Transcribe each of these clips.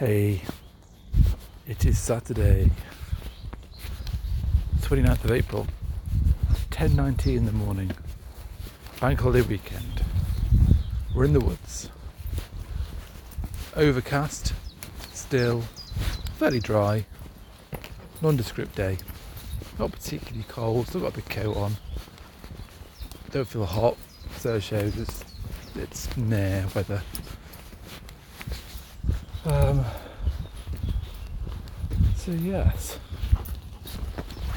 Hey, it is Saturday, 29th of April, 10.19 in the morning, bank holiday weekend. We're in the woods. Overcast, still, fairly dry, nondescript day. Not particularly cold, still got a big coat on. Don't feel hot, so shows it's, it's meh weather. Um, so yes,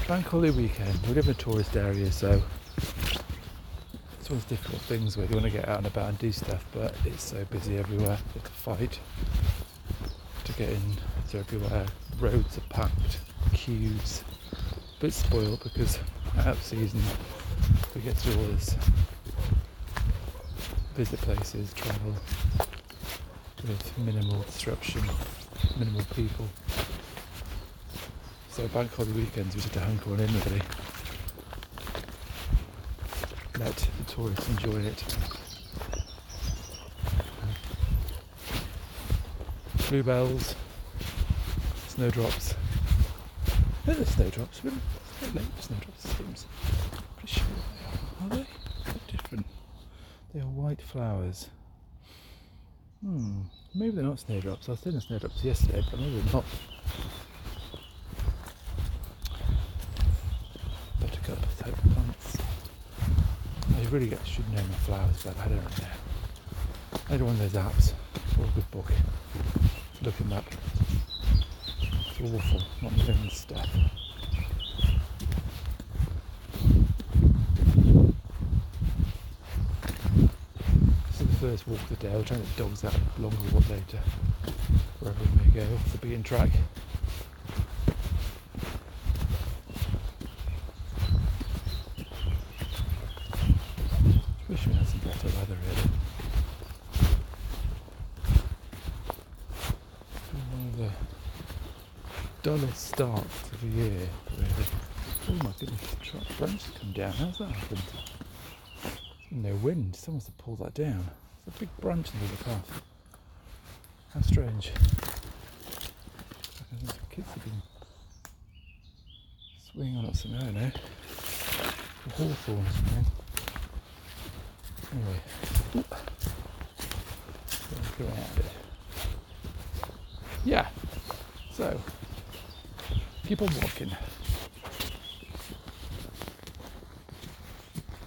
bank holiday weekend. We live in a tourist area, so it's one of difficult things where you want to get out and about and do stuff, but it's so busy everywhere. It's a fight to get in to everywhere. Roads are packed, queues, a bit spoiled because out of season we get through all this visit places, travel with minimal disruption, minimal people. So bank holiday weekends we just have to hunker on in really. Let the tourists enjoy it. Bluebells, snowdrops. They're the snowdrops, but it's late snowdrops it seems. Pretty sure they are. Are they? They're different. They are white flowers. Hmm, maybe they're not snowdrops. I was seeing the snowdrops yesterday, but maybe they're not. Buttercup type plants. I really get, should know my flowers, but I don't know. I don't want those apps or a good book. Looking up. It's awful, not knowing stuff. This is the first walk of the day. We're trying to dogs out longer walk later. Wherever we may go, off the beaten track. Wish we had some better weather really. One of the dullest starts of the year, really. Oh my goodness, the truck has come down. How's that happened? No wind. Someone must have pulled that down. There's a big branch in the path. How strange. I think some kids have been swinging on up some air now. The hawthorn. Anyway. Go it. Yeah. So, keep on walking.